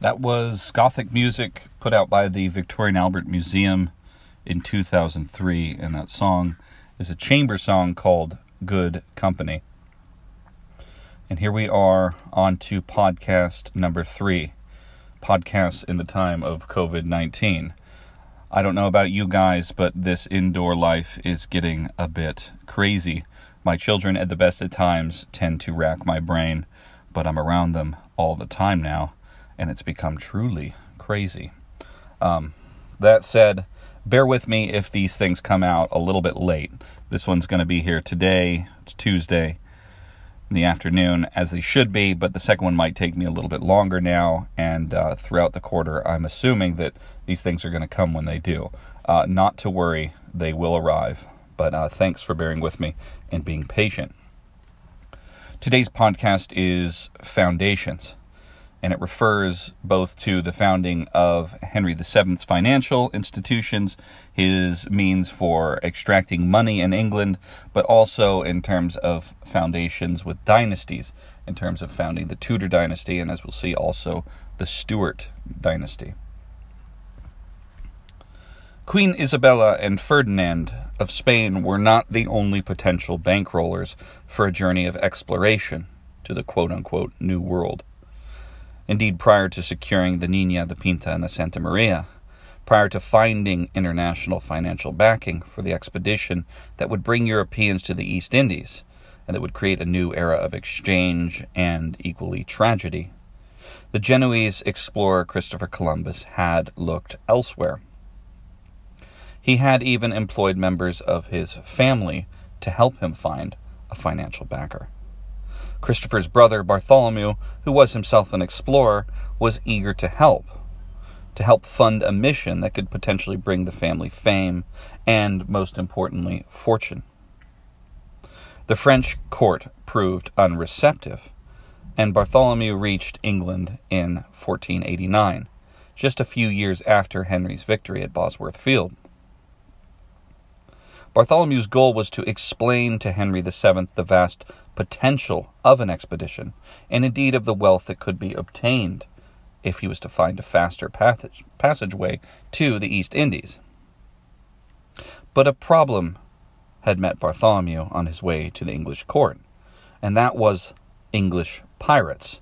That was Gothic music put out by the Victoria and Albert Museum in 2003, and that song is a chamber song called Good Company. And here we are on to podcast number three podcasts in the time of COVID 19. I don't know about you guys, but this indoor life is getting a bit crazy. My children, at the best of times, tend to rack my brain, but I'm around them all the time now and it's become truly crazy. Um, that said, bear with me if these things come out a little bit late. This one's going to be here today. It's Tuesday in the afternoon, as they should be, but the second one might take me a little bit longer now. And uh, throughout the quarter, I'm assuming that these things are going to come when they do. Uh, not to worry, they will arrive. But uh, thanks for bearing with me and being patient. Today's podcast is Foundations and it refers both to the founding of Henry VII's financial institutions, his means for extracting money in England, but also in terms of foundations with dynasties, in terms of founding the Tudor dynasty, and as we'll see, also the Stuart dynasty. Queen Isabella and Ferdinand of Spain were not the only potential bankrollers for a journey of exploration to the quote unquote New World. Indeed, prior to securing the Nina, the Pinta, and the Santa Maria, prior to finding international financial backing for the expedition that would bring Europeans to the East Indies and that would create a new era of exchange and equally tragedy, the Genoese explorer Christopher Columbus had looked elsewhere. He had even employed members of his family to help him find a financial backer. Christopher's brother Bartholomew, who was himself an explorer, was eager to help, to help fund a mission that could potentially bring the family fame and, most importantly, fortune. The French court proved unreceptive, and Bartholomew reached England in 1489, just a few years after Henry's victory at Bosworth Field. Bartholomew's goal was to explain to Henry VII the vast potential of an expedition, and indeed of the wealth that could be obtained if he was to find a faster passage, passageway to the East Indies. But a problem had met Bartholomew on his way to the English court, and that was English pirates.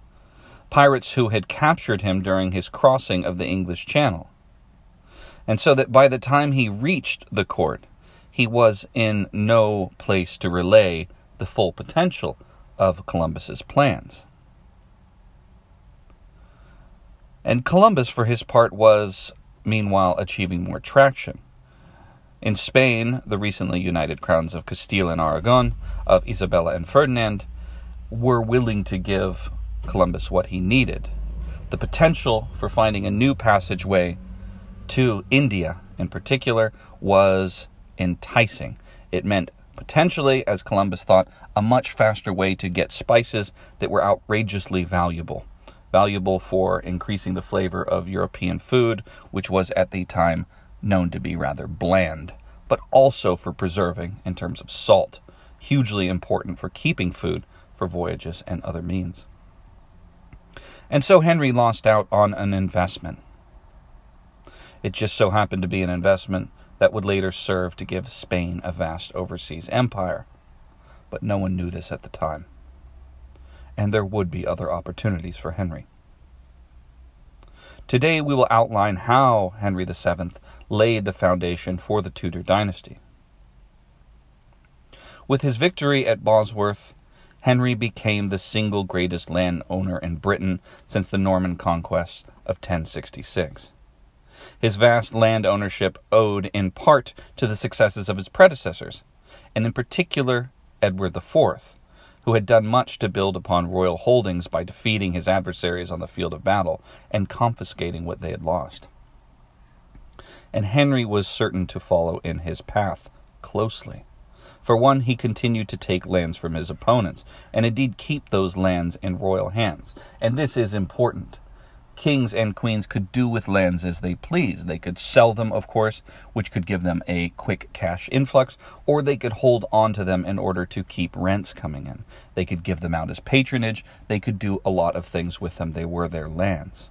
Pirates who had captured him during his crossing of the English Channel. And so that by the time he reached the court, he was in no place to relay the full potential of Columbus's plans. And Columbus, for his part, was meanwhile achieving more traction. In Spain, the recently united crowns of Castile and Aragon, of Isabella and Ferdinand, were willing to give Columbus what he needed the potential for finding a new passageway to India, in particular, was enticing. It meant potentially, as Columbus thought, a much faster way to get spices that were outrageously valuable. Valuable for increasing the flavor of European food, which was at the time known to be rather bland, but also for preserving in terms of salt, hugely important for keeping food for voyages and other means. And so Henry lost out on an investment. It just so happened to be an investment that would later serve to give Spain a vast overseas empire. But no one knew this at the time. And there would be other opportunities for Henry. Today we will outline how Henry VII laid the foundation for the Tudor dynasty. With his victory at Bosworth, Henry became the single greatest landowner in Britain since the Norman conquest of 1066. His vast land ownership owed in part to the successes of his predecessors, and in particular Edward IV, who had done much to build upon royal holdings by defeating his adversaries on the field of battle and confiscating what they had lost. And Henry was certain to follow in his path closely. For one, he continued to take lands from his opponents, and indeed keep those lands in royal hands. And this is important kings and queens could do with lands as they please. They could sell them, of course, which could give them a quick cash influx, or they could hold on to them in order to keep rents coming in. They could give them out as patronage. They could do a lot of things with them. They were their lands.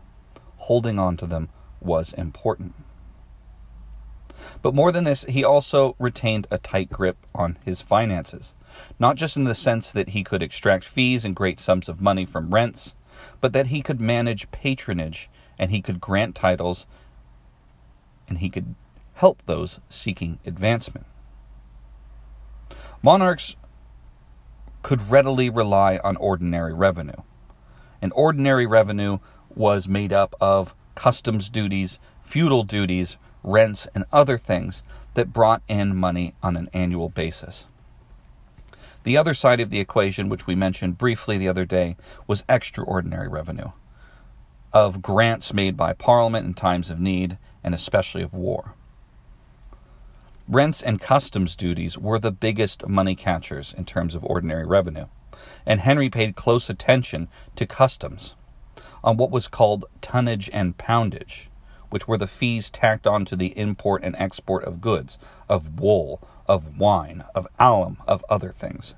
holding on to them was important. But more than this, he also retained a tight grip on his finances, not just in the sense that he could extract fees and great sums of money from rents, but that he could manage patronage and he could grant titles and he could help those seeking advancement. Monarchs could readily rely on ordinary revenue. And ordinary revenue was made up of customs duties, feudal duties, rents, and other things that brought in money on an annual basis. The other side of the equation, which we mentioned briefly the other day, was extraordinary revenue of grants made by Parliament in times of need and especially of war. Rents and customs duties were the biggest money catchers in terms of ordinary revenue, and Henry paid close attention to customs on what was called tonnage and poundage, which were the fees tacked on to the import and export of goods, of wool, of wine, of alum, of other things.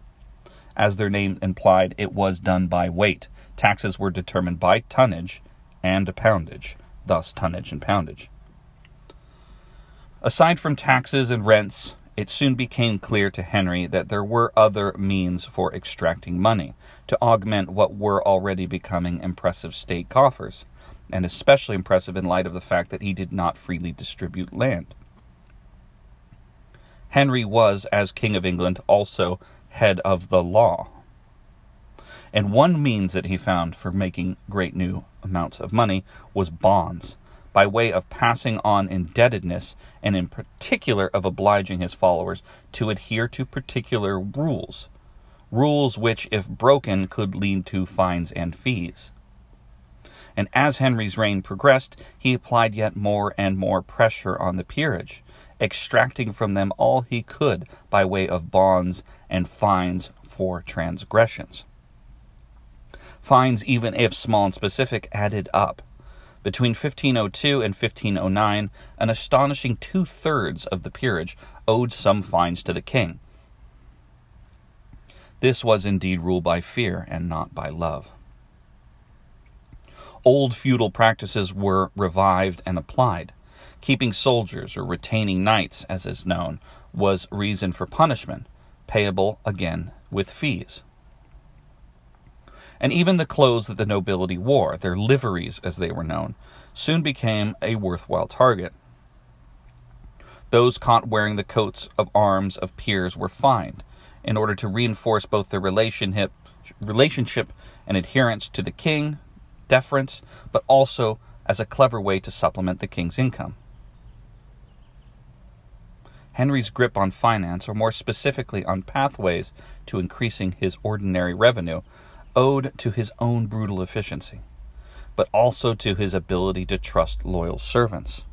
As their name implied, it was done by weight. Taxes were determined by tonnage and poundage, thus tonnage and poundage. Aside from taxes and rents, it soon became clear to Henry that there were other means for extracting money to augment what were already becoming impressive state coffers and especially impressive in light of the fact that he did not freely distribute land. Henry was, as King of England, also head of the law. And one means that he found for making great new amounts of money was bonds, by way of passing on indebtedness, and in particular of obliging his followers to adhere to particular rules, rules which, if broken, could lead to fines and fees and as Henry's reign progressed, he applied yet more and more pressure on the peerage, extracting from them all he could by way of bonds and fines for transgressions. Fines, even if small and specific, added up. Between 1502 and 1509, an astonishing two thirds of the peerage owed some fines to the king. This was indeed ruled by fear and not by love old feudal practices were revived and applied. Keeping soldiers or retaining knights, as is known, was reason for punishment, payable again with fees. And even the clothes that the nobility wore, their liveries as they were known, soon became a worthwhile target. Those caught wearing the coats of arms of peers were fined in order to reinforce both their relationship, relationship and adherence to the king, deference, but also as a clever way to supplement the king's income. Henry's grip on finance, or more specifically on pathways to increasing his ordinary revenue, owed to his own brutal efficiency, but also to his ability to trust loyal servants.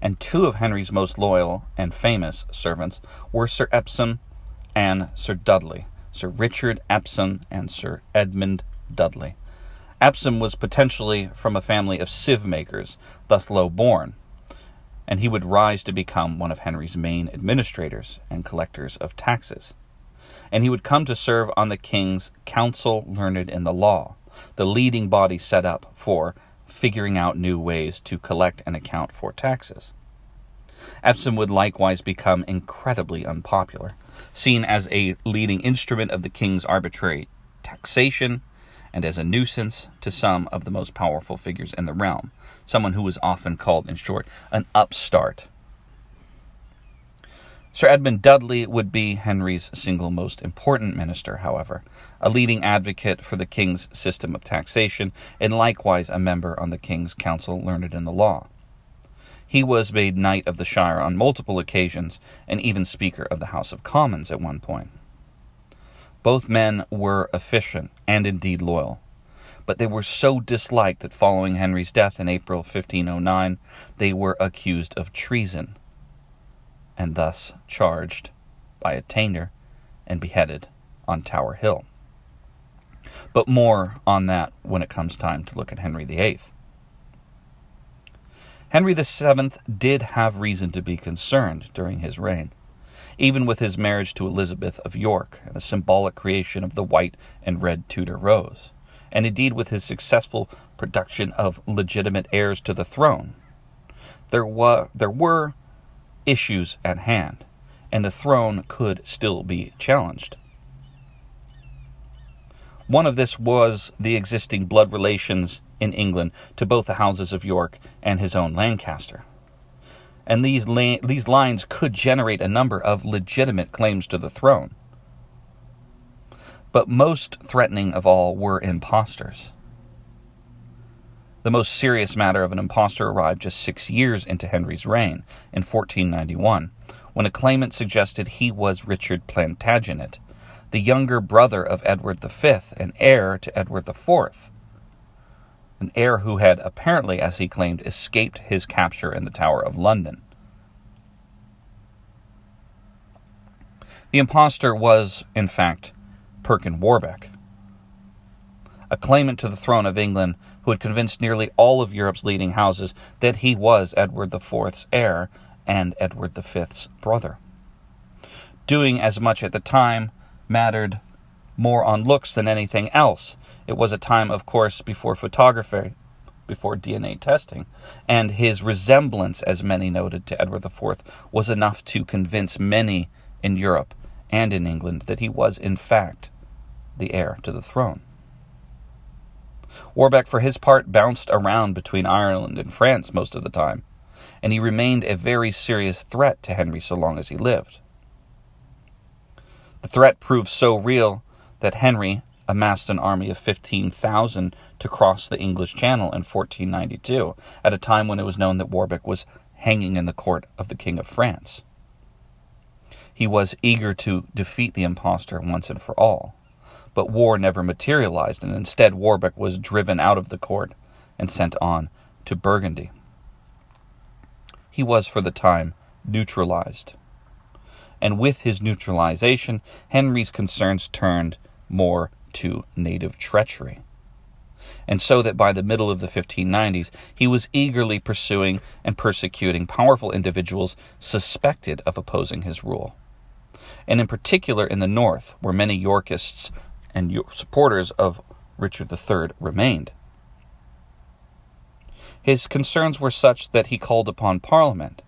And two of Henry's most loyal and famous servants were Sir Empson and Sir Dudley, Sir Richard Empson and Sir Edmund Dudley. Empson was potentially from a family of sieve makers, thus low born, and he would rise to become one of Henry's main administrators and collectors of taxes. And he would come to serve on the king's council learned in the law, the leading body set up for figuring out new ways to collect and account for taxes. Empson would likewise become incredibly unpopular, seen as a leading instrument of the king's arbitrary taxation and as a nuisance to some of the most powerful figures in the realm, someone who was often called, in short, an upstart. Sir Edmund Dudley would be Henry's single most important minister, however, a leading advocate for the king's system of taxation, and likewise a member on the king's council learned in the law. He was made Knight of the Shire on multiple occasions, and even Speaker of the House of Commons at one point. Both men were efficient and indeed loyal, but they were so disliked that following Henry's death in April 1509, they were accused of treason and thus charged by attainder and beheaded on Tower Hill. But more on that when it comes time to look at Henry VIII. Henry VII did have reason to be concerned during his reign even with his marriage to Elizabeth of York and the symbolic creation of the white and red Tudor rose, and indeed with his successful production of legitimate heirs to the throne, there were, there were issues at hand, and the throne could still be challenged. One of this was the existing blood relations in England to both the houses of York and his own Lancaster. And these, these lines could generate a number of legitimate claims to the throne. But most threatening of all were impostors. The most serious matter of an impostor arrived just six years into Henry's reign, in 1491, when a claimant suggested he was Richard Plantagenet, the younger brother of Edward V and heir to Edward IV. An heir who had apparently, as he claimed, escaped his capture in the Tower of London. The impostor was, in fact, Perkin Warbeck, a claimant to the throne of England who had convinced nearly all of Europe's leading houses that he was Edward IV's heir and Edward V's brother. Doing as much at the time mattered more on looks than anything else. It was a time, of course, before photography, before DNA testing, and his resemblance, as many noted, to Edward IV was enough to convince many in Europe and in England that he was, in fact, the heir to the throne. Warbeck, for his part, bounced around between Ireland and France most of the time, and he remained a very serious threat to Henry so long as he lived. The threat proved so real that Henry amassed an army of 15,000 to cross the English Channel in 1492, at a time when it was known that Warbeck was hanging in the court of the King of France. He was eager to defeat the impostor once and for all, but war never materialized, and instead Warbeck was driven out of the court and sent on to Burgundy. He was, for the time, neutralized and with his neutralization, Henry's concerns turned more to native treachery. And so that by the middle of the 1590s, he was eagerly pursuing and persecuting powerful individuals suspected of opposing his rule. And in particular in the north, where many Yorkists and supporters of Richard III remained. His concerns were such that he called upon Parliament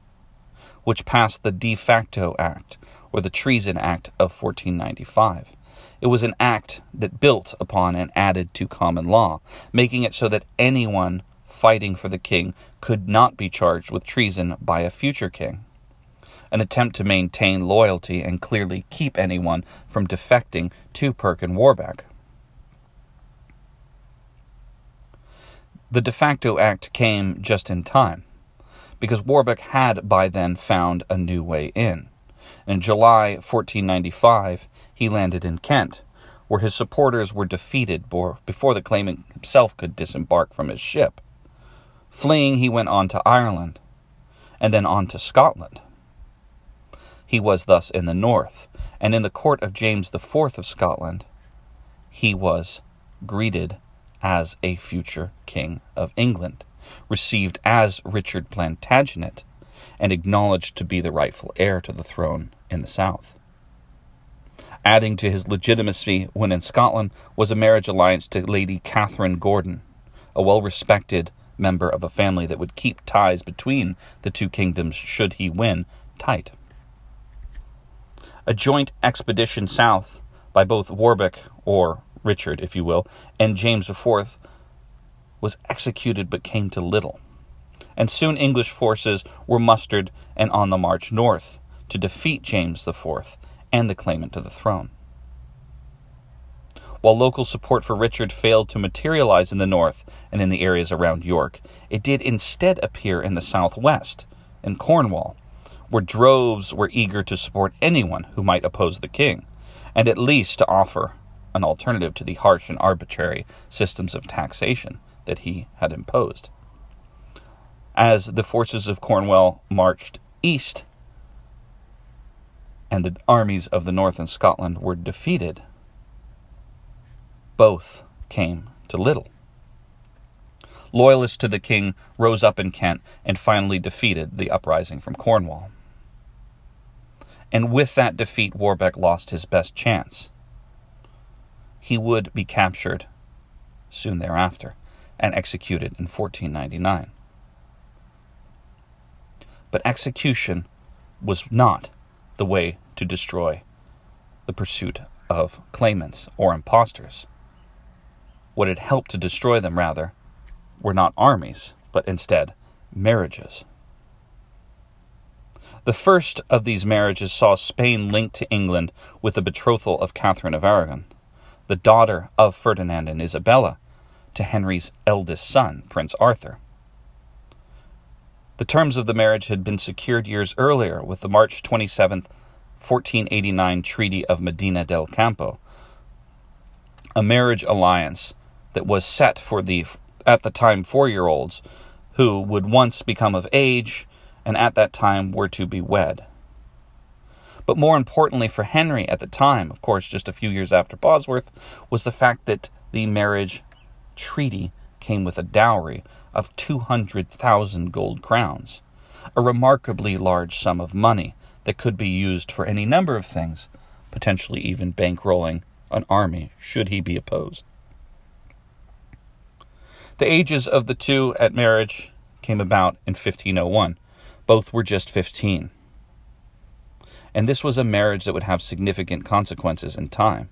which passed the De facto Act, or the Treason Act of 1495. It was an act that built upon and added to common law, making it so that anyone fighting for the king could not be charged with treason by a future king. An attempt to maintain loyalty and clearly keep anyone from defecting to Perkin Warbeck. The de facto act came just in time because Warbeck had by then found a new way in. In July 1495, he landed in Kent, where his supporters were defeated before the claimant himself could disembark from his ship. Fleeing, he went on to Ireland, and then on to Scotland. He was thus in the north, and in the court of James IV of Scotland, he was greeted as a future king of England received as Richard Plantagenet, and acknowledged to be the rightful heir to the throne in the south. Adding to his legitimacy when in Scotland was a marriage alliance to Lady Catherine Gordon, a well respected member of a family that would keep ties between the two kingdoms should he win tight. A joint expedition south by both Warbeck, or Richard, if you will, and James IV was executed but came to little. And soon English forces were mustered and on the march north to defeat James IV and the claimant to the throne. While local support for Richard failed to materialize in the north and in the areas around York, it did instead appear in the southwest, in Cornwall, where droves were eager to support anyone who might oppose the king, and at least to offer an alternative to the harsh and arbitrary systems of taxation that he had imposed. As the forces of Cornwall marched east and the armies of the north and Scotland were defeated, both came to little. Loyalists to the king rose up in Kent and finally defeated the uprising from Cornwall. And with that defeat, Warbeck lost his best chance. He would be captured soon thereafter and executed in 1499. But execution was not the way to destroy the pursuit of claimants or impostors. What had helped to destroy them, rather, were not armies, but instead marriages. The first of these marriages saw Spain linked to England with the betrothal of Catherine of Aragon, the daughter of Ferdinand and Isabella, to Henry's eldest son, Prince Arthur. The terms of the marriage had been secured years earlier with the March 27, 1489 Treaty of Medina del Campo, a marriage alliance that was set for the, at the time, four year olds who would once become of age and at that time were to be wed. But more importantly for Henry at the time, of course, just a few years after Bosworth, was the fact that the marriage treaty came with a dowry of 200,000 gold crowns, a remarkably large sum of money that could be used for any number of things, potentially even bankrolling an army should he be opposed. The ages of the two at marriage came about in 1501. Both were just 15. And this was a marriage that would have significant consequences in time,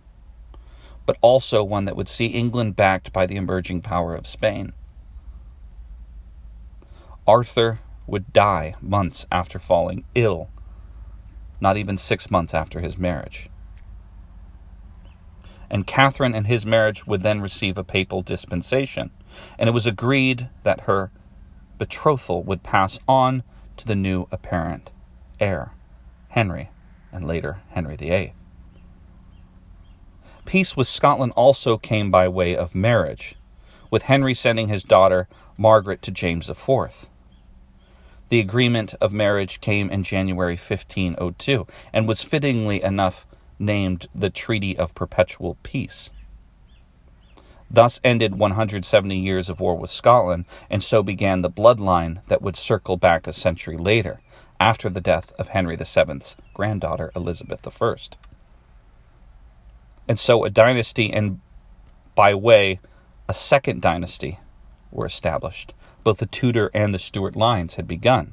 but also one that would see England backed by the emerging power of Spain. Arthur would die months after falling ill, not even six months after his marriage. And Catherine and his marriage would then receive a papal dispensation, and it was agreed that her betrothal would pass on to the new apparent heir, Henry, and later Henry VIII. Peace with Scotland also came by way of marriage, with Henry sending his daughter Margaret to James IV. The agreement of marriage came in January 1502 and was fittingly enough named the Treaty of Perpetual Peace. Thus ended 170 years of war with Scotland, and so began the bloodline that would circle back a century later, after the death of Henry VII's granddaughter Elizabeth I. And so a dynasty, and by way, a second dynasty, were established. Both the Tudor and the Stuart lines had begun.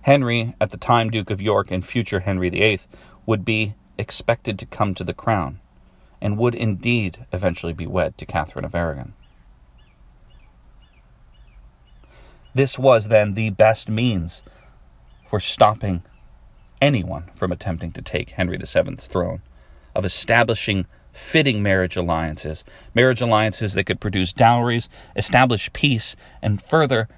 Henry, at the time Duke of York and future Henry VIII, would be expected to come to the crown and would indeed eventually be wed to Catherine of Aragon. This was then the best means for stopping anyone from attempting to take Henry VII's throne, of establishing fitting marriage alliances, marriage alliances that could produce dowries, establish peace, and further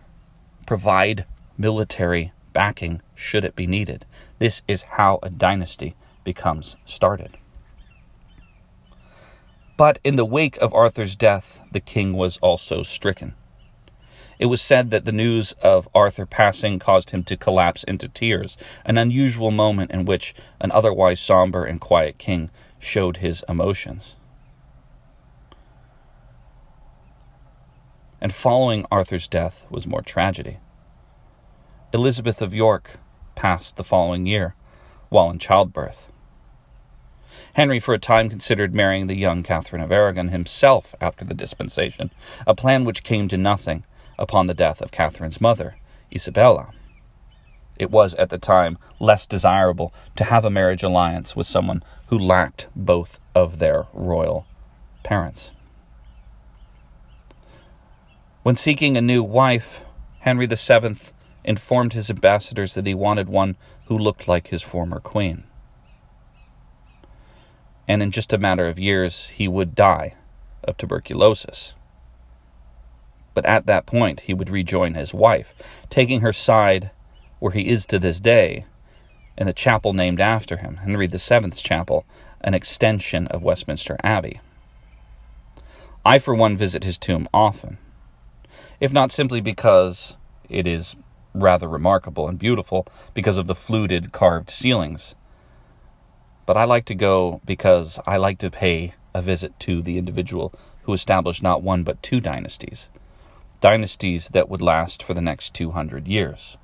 provide military backing should it be needed. This is how a dynasty becomes started. But in the wake of Arthur's death, the king was also stricken. It was said that the news of Arthur passing caused him to collapse into tears, an unusual moment in which an otherwise somber and quiet king showed his emotions. And following Arthur's death was more tragedy. Elizabeth of York passed the following year while in childbirth. Henry for a time considered marrying the young Catherine of Aragon himself after the dispensation, a plan which came to nothing upon the death of Catherine's mother, Isabella. It was at the time less desirable to have a marriage alliance with someone who lacked both of their royal parents. When seeking a new wife, Henry VII informed his ambassadors that he wanted one who looked like his former queen and in just a matter of years he would die of tuberculosis. But at that point, he would rejoin his wife, taking her side where he is to this day, in the chapel named after him, Henry VII's Chapel, an extension of Westminster Abbey. I, for one, visit his tomb often, if not simply because it is rather remarkable and beautiful because of the fluted carved ceilings but I like to go because I like to pay a visit to the individual who established not one but two dynasties, dynasties that would last for the next 200 years.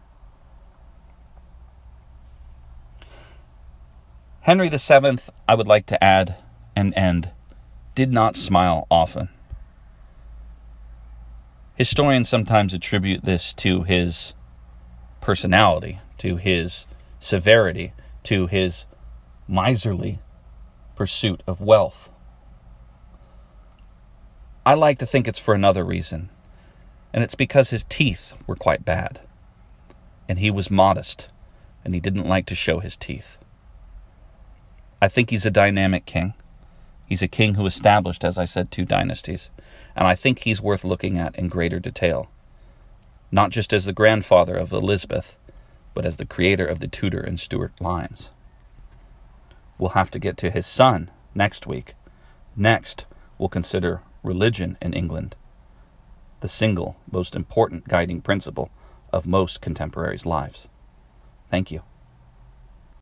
Henry VII, I would like to add and end did not smile often. Historians sometimes attribute this to his personality, to his severity, to his miserly pursuit of wealth. I like to think it's for another reason, and it's because his teeth were quite bad, and he was modest, and he didn't like to show his teeth. I think he's a dynamic king. He's a king who established, as I said, two dynasties, and I think he's worth looking at in greater detail, not just as the grandfather of Elizabeth, but as the creator of the Tudor and Stuart lines. We'll have to get to his son next week. Next, we'll consider religion in England, the single most important guiding principle of most contemporaries' lives. Thank you.